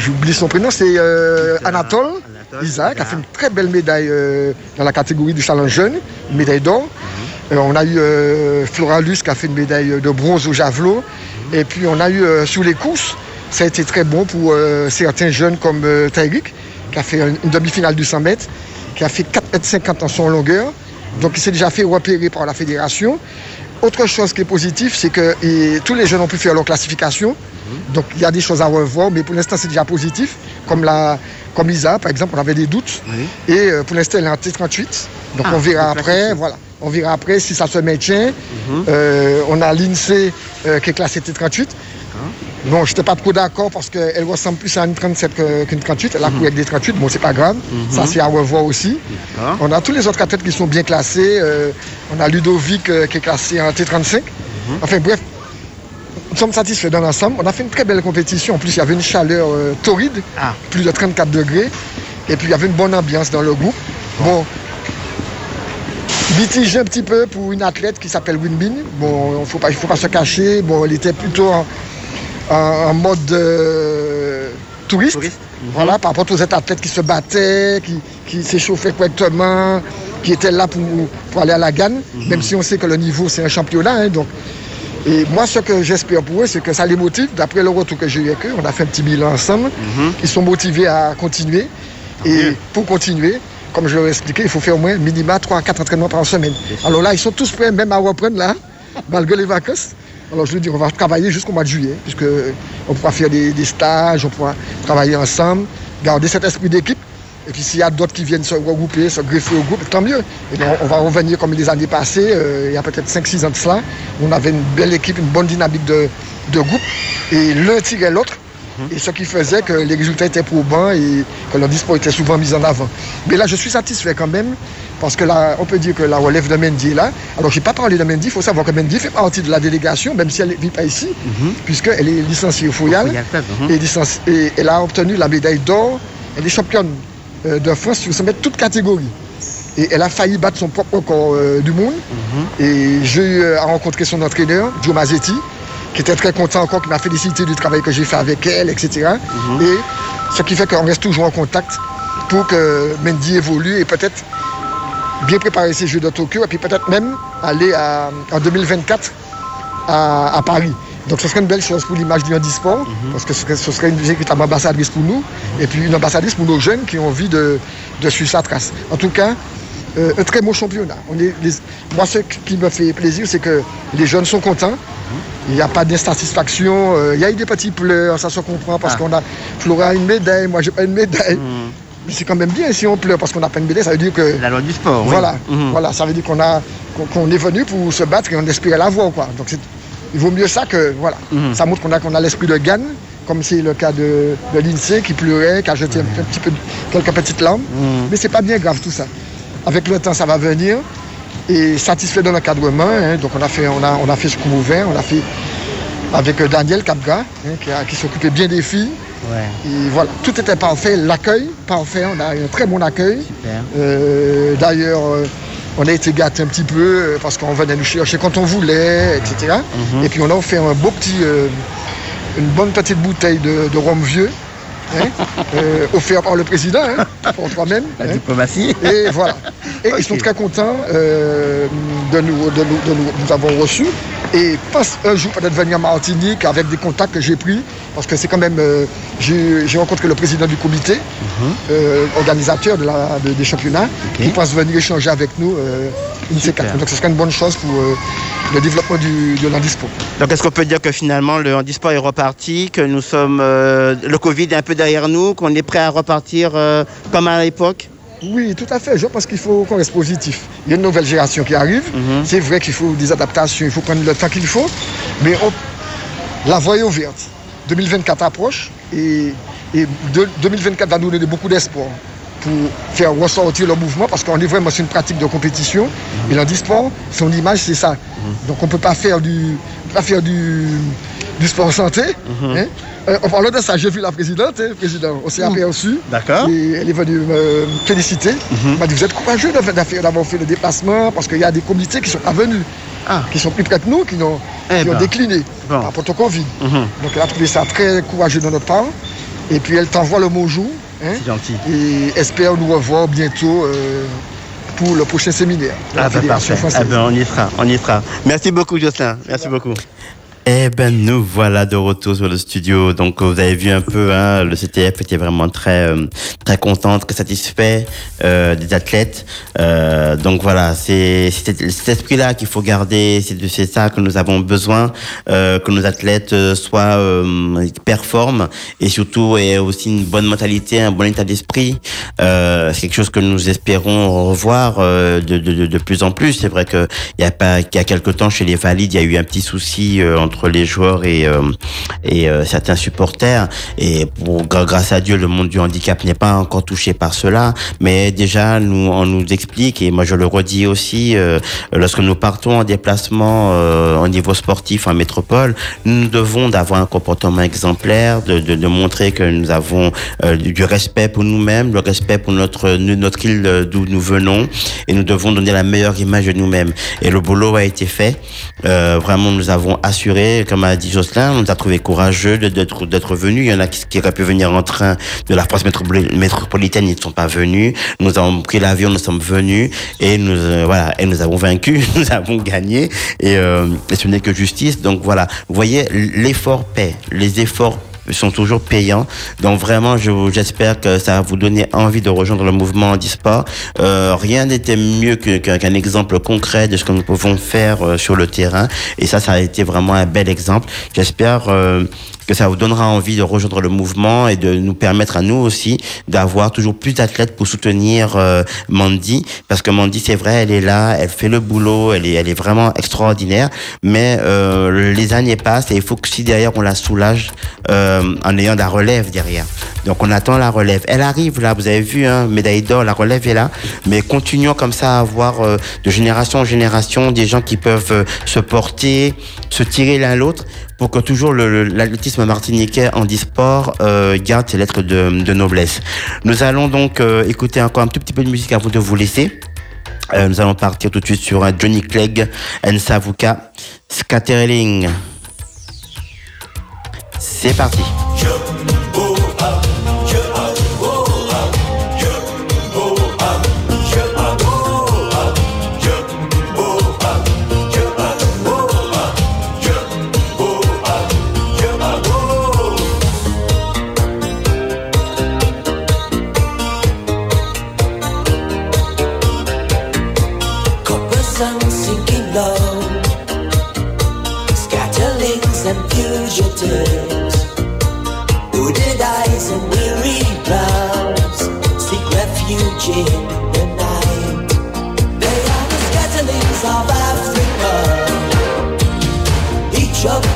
J'oublie son prénom, c'est euh, Anatole. Isaac a fait une très belle médaille euh, dans la catégorie du challenge jeune, une médaille d'or. Euh, on a eu euh, Flora Luce qui a fait une médaille de bronze au javelot. Et puis on a eu euh, sur les courses, ça a été très bon pour euh, certains jeunes comme Taïrik, qui a fait une, demi-finale du 100 mètres, qui a fait 4,50 mètres en son longueur. Donc il s'est déjà fait repérer par la fédération. Autre chose qui est positive, c'est que et, tous les jeunes ont pu faire leur classification. Donc il y a des choses à revoir, mais pour l'instant c'est déjà positif. Comme, la, comme Isa, par exemple, on avait des doutes. Et euh, pour l'instant elle est en T38. Donc Ah, on verra après, voilà. On verra après si ça se maintient. Euh, on a l'INSEE euh, qui est classée T38. Bon, je n'étais pas trop d'accord parce qu'elle ressemble plus à une 37 que- qu'une 38. Elle a couru avec des 38, bon, c'est pas grave. Ça, c'est à revoir aussi. On a tous les autres athlètes qui sont bien classés. Euh, on a Ludovic euh, qui est classé en T35. Enfin, bref, nous sommes satisfaits dans l'ensemble. On a fait une très belle compétition. En plus, il y avait une chaleur euh, torride, plus de 34 degrés. Et puis, il y avait une bonne ambiance dans le groupe. Bon, mitigé un petit peu pour une athlète qui s'appelle Winbin. Bon, il ne faut pas, il faut pas se cacher. Bon, elle était plutôt en, en- en mode euh, touriste. Voilà, par rapport aux athlètes qui se battaient, qui, qui s'échauffaient correctement, qui étaient là pour, pour aller à la gagne, même si on sait que le niveau, c'est un championnat. hein, donc. Et moi, ce que j'espère pour eux, c'est que ça les motive. D'après le retour que j'ai eu avec eux, on a fait un petit bilan ensemble. Ils sont motivés à continuer. Et pour continuer, comme je leur ai expliqué, il faut faire au moins minima 3 à 4 entraînements par semaine. Alors là, ils sont tous prêts même à reprendre là, malgré les vacances. Alors je veux dire, on va travailler jusqu'au mois de juillet, puisque on pourra faire des, stages, on pourra travailler ensemble, garder cet esprit d'équipe. Et puis s'il y a d'autres qui viennent se regrouper, se greffer au groupe, tant mieux. Et donc, on va revenir comme les années passées, euh, il y a peut-être 5-6 ans de cela. On avait une belle équipe, une bonne dynamique de, de groupe. Et l'un tirait l'autre. Et ce qui faisait que les résultats étaient probants et que le dispo était souvent mis en avant. Mais là, je suis satisfait quand même, parce que là, on peut dire que la relève de Mendy est là. Alors, je n'ai pas parlé de Mendy, il faut savoir que Mendy fait partie de la délégation, même si elle ne vit pas ici, puisqu'elle est licenciée au Foyal. et, licenci- et elle a obtenu la médaille d'or. Elle est championne euh, de France sur se mettre toutes catégories. Et elle a failli battre son propre record euh, du monde. Et j'ai eu euh, à rencontrer son entraîneur, Joe Mazzetti, qui était très content encore, qui m'a félicité du travail que j'ai fait avec elle, etc. Et ce qui fait qu'on reste toujours en contact pour que Mendy évolue et peut-être bien préparer ses Jeux de Tokyo et puis peut-être même aller à- en 2024 à, à Paris. Donc ce serait une belle chose pour l'image du handisport, parce que ce serait, ce serait une véritable ambassadrice pour nous, et puis une ambassadrice pour nos jeunes qui ont envie de, de suivre sa trace. En tout cas, euh, un très beau championnat. On est, les- moi, ce qui me fait plaisir, c'est que les jeunes sont contents. Il n'y a pas d'insatisfaction. euh, il y a eu des petits pleurs, ça se comprend, parce qu'on a Flora a une médaille, moi j'ai pas une médaille. Mais c'est quand même bien si on pleure parce qu'on n'a pas une médaille, ça veut dire que. La loi du sport, oui. Voilà, Mhm. voilà, ça veut dire qu'on a qu'on est venu pour se battre et on espérait l'avoir, quoi. Donc c'est- il vaut mieux ça que voilà. Mhm. Ça montre qu'on a qu'on a l'esprit de gagne, comme c'est le cas de, de l'INSEE qui pleurait, qui a jeté un, petit peu quelques petites larmes. Mais c'est pas bien grave tout ça. Avec le temps, ça va venir. Et satisfait de l'encadrement, hein, donc on a fait on a on a fait ce qu'on ouvert, on a fait avec euh, Daniel Capgra, hein, qui, s'occupait bien des filles. Et voilà, tout était parfait, l'accueil parfait, on a eu un très bon accueil. Euh, D'ailleurs, euh, on a été gâtés un petit peu parce qu'on venait nous chercher quand on voulait, etc. Mhm. Et puis on a offert un beau petit, euh, une bonne petite bouteille de, de rhum vieux, hein, euh, offert par le président, hein, pour toi-même. La hein. diplomatie. Et voilà. Et ils sont très contents euh, de, nous, de, nous, de nous, nous avons reçus. Et pense un jour peut-être venir en Martinique avec des contacts que j'ai pris, parce que c'est quand même. euh, j'ai rencontré le président du comité, euh, organisateur de la, de- des championnats, qui pense venir échanger avec nous euh, une de ces quatre. Donc ce serait une bonne chose pour euh, le développement du, de l'handisport. Donc, est-ce qu'on peut dire que finalement, le handisport est reparti, que nous sommes. euh, le Covid est un peu derrière nous, qu'on est prêt à repartir euh, comme à l'époque? Oui, tout à fait. Je pense qu'il faut qu'on reste positif. Il y a une nouvelle génération qui arrive. C'est vrai qu'il faut des adaptations, il faut prendre le temps qu'il faut. Mais on- la voie est ouverte. 2024 approche et, et de- 2024 va nous donner beaucoup d'espoir. Pour faire ressortir le mouvement parce qu'on est vraiment sur une pratique de compétition. Et l'handisport, son image, c'est ça. Donc on ne peut pas faire du, pas faire du, du sport santé. hein. Euh, en parlant de ça, j'ai vu la présidente, hein, le président, on s'est aperçu. D'accord. Et elle est venue me féliciter. Elle m'a dit, vous êtes courageux d'avoir- fait le déplacement parce qu'il y a des comités qui sont pas venus, qui sont plus près que nous, qui, Eh qui ont ben. décliné par rapport au Covid. Donc elle a trouvé ça très courageux de notre part. Et puis elle t'envoie le bonjour. Hein, C'est gentil. Et espère nous revoir bientôt euh, pour le prochain séminaire de la Ah ben Fédération parfait. française. Ah ben on y sera, on y sera. Merci beaucoup Jocelyn, merci beaucoup. Eh ben nous voilà de retour sur le studio. Donc vous avez vu un peu, hein, le CTF était vraiment très euh, très content, très satisfait euh, des athlètes. Euh, donc voilà, c'est cet esprit-là qu'il faut garder. C'est c'est ça que nous avons besoin, euh, que nos athlètes euh, soient euh, performent et surtout aient aussi une bonne mentalité, un bon état d'esprit. C'est quelque chose que nous espérons revoir de, de, de, de plus en plus. C'est vrai que il y a pas qu'il y a quelque temps chez les Valides, il y a eu un petit souci entre les joueurs et euh, euh, certains supporters. Et pour, grâce à Dieu, le monde du handicap n'est pas encore touché par cela. Mais déjà, nous on nous explique et moi je le redis aussi euh, lorsque nous partons en déplacement au niveau sportif en métropole, nous devons d'avoir un comportement exemplaire, de, montrer que nous avons du respect pour nous-mêmes, le respect pour notre notre île d'où nous venons, et nous devons donner la meilleure image de nous-mêmes. Et le boulot a été fait. Vraiment, nous avons assuré, comme a dit Jocelyn, on nous a trouvé courageux d'être venus. Il y en a qui, auraient pu venir en train de la France métropoli- métropolitaine, ils ne sont pas venus. Nous avons pris l'avion, nous sommes venus, et nous euh, voilà, et nous avons vaincu, nous avons gagné, et, euh, et ce n'est que justice. Donc voilà, vous voyez, l'effort paie, les efforts sont toujours payants. Donc vraiment, je- j'espère que ça va vous donner envie de rejoindre le mouvement handisport. Euh, rien n'était mieux qu'un exemple concret de ce que nous pouvons faire euh, sur le terrain. Et ça, ça a été vraiment un bel exemple. J'espère euh, que ça vous donnera envie de rejoindre le mouvement et de nous permettre à nous aussi d'avoir toujours plus d'athlètes pour soutenir euh, Mandy. Parce que Mandy, c'est vrai, elle est là, elle fait le boulot, elle est, elle est vraiment extraordinaire. Mais euh, les années passent et il faut que si derrière on la soulage euh, en ayant la relève derrière. Donc on attend la relève. Elle arrive là, vous avez vu, hein, médaille d'or, la relève est là. Mais continuons comme ça à avoir euh, de génération en génération des gens qui peuvent se porter, se tirer l'un l'autre pour que toujours l'athlétisme martiniquais en e-sport euh, garde ses lettres de, noblesse. Nous allons donc euh, écouter encore un tout petit peu de musique avant de vous laisser. Euh, nous allons partir tout de suite sur Johnny Clegg, Nsavuka, Scatterling. C'est parti. Shut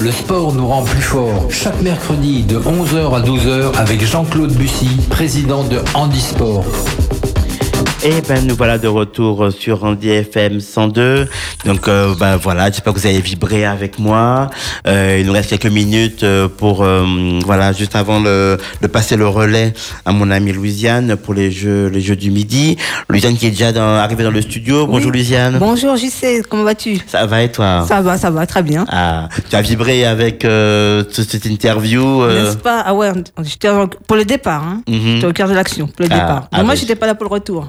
le sport nous rend plus fort. Chaque mercredi de 11h à 12h avec Jean-Claude Bussy, président de Handisport. Et ben nous voilà de retour sur Andy FM 102. Donc euh, ben voilà, j'espère que vous avez vibré avec moi. Euh, il nous reste quelques minutes euh, pour euh, voilà juste avant le, de passer le relais à mon amie Louisiane pour les jeux les jeux du midi. Louisiane qui est déjà dans, arrivée dans le studio. Bonjour Louisiane. Bonjour JC, comment vas-tu? Ça va et toi? Ça va, ça va, très bien. Ah, tu as vibré avec euh, ce- cette interview. N'est-ce pas? Ah ouais, pour le départ, hein. Mhm. J'étais au cœur de l'action, pour le Ah, départ. ah moi, ben, j'étais pas là pour le retour.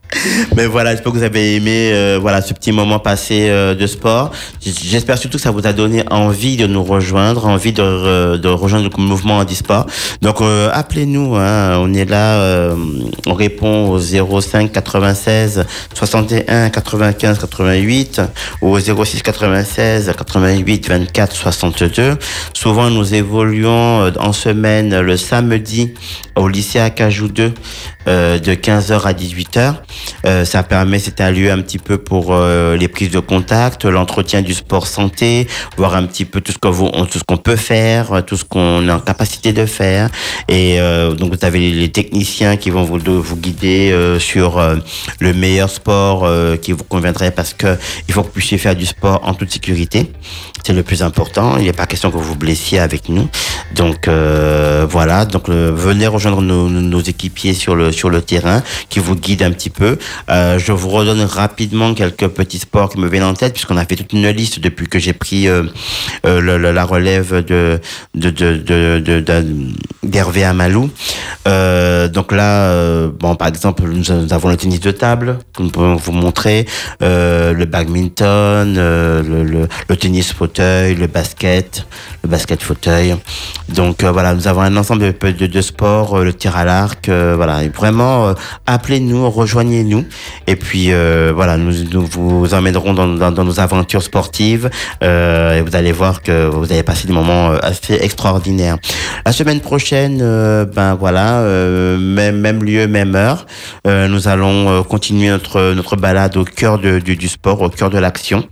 Mais voilà, j'espère que vous avez aimé euh, voilà ce petit moment passé euh, de sport. J'espère surtout que ça vous a donné envie de nous rejoindre, envie de, re- de rejoindre le mouvement handisport. Donc euh, appelez-nous, hein, on est là, euh, on répond au 05 96 61 95 88 ou au 06 96 88 24 62. Souvent nous évoluons euh, en semaine le samedi au lycée Acajou 2 euh, de 15h à 18h. Euh, ça permet, c'est un lieu un petit peu pour euh, les prises de contact, l'entretien du sport santé, voir un petit peu tout ce qu'on peut faire, tout ce qu'on est en capacité de faire. Et euh, donc vous avez les, techniciens qui vont vous, vous guider euh, sur euh, le meilleur sport qui vous conviendrait parce que il faut que vous puissiez faire du sport en toute sécurité. C'est le plus important. Il n'est pas question que vous vous blessiez avec nous. Donc voilà. Donc venez rejoindre nos- nos équipiers sur le sur le terrain qui vous guident un petit peu. Euh, je vous redonne rapidement quelques petits sports qui me viennent en tête puisqu'on a fait toute une liste depuis que j'ai pris euh, euh, la relève de d'Hervé Amalou. Donc là, bon par exemple, nous, avons le tennis de table que nous pouvons vous montrer, le badminton, le, tennis fauteuil, le basket, le basket fauteuil. Donc voilà, nous avons un ensemble de, sports, le tir à l'arc, voilà, vraiment appelez-nous, rejoignez-nous, et puis euh, voilà, nous, nous vous emmènerons dans, dans, nos aventures sportives, euh, et vous allez voir que vous allez passer des moments euh, assez extraordinaires. La semaine prochaine, ben voilà, même même lieu, même heure, nous allons continuer notre notre balade au cœur de, du, sport, au cœur de l'action.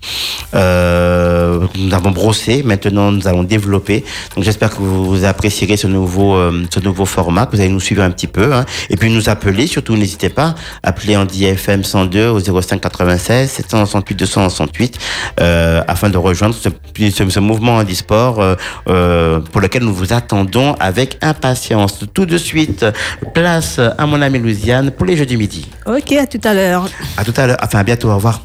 Nous avons brossé, maintenant nous allons développer. Donc j'espère que vous apprécierez ce nouveau ce nouveau format, que vous allez nous suivre un petit peu, hein. et puis nous appeler. Surtout n'hésitez pas, appelez en DFM 102 au 05 96 768 268 euh, afin de rejoindre ce, ce, ce mouvement handisport euh, euh, pour lequel nous vous attendons avec impatience. Tout de suite, place à mon amie Louisiane pour les Jeux du midi. Ok, à tout à l'heure. À tout à l'heure, enfin à bientôt, au revoir.